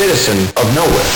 citizen of nowhere.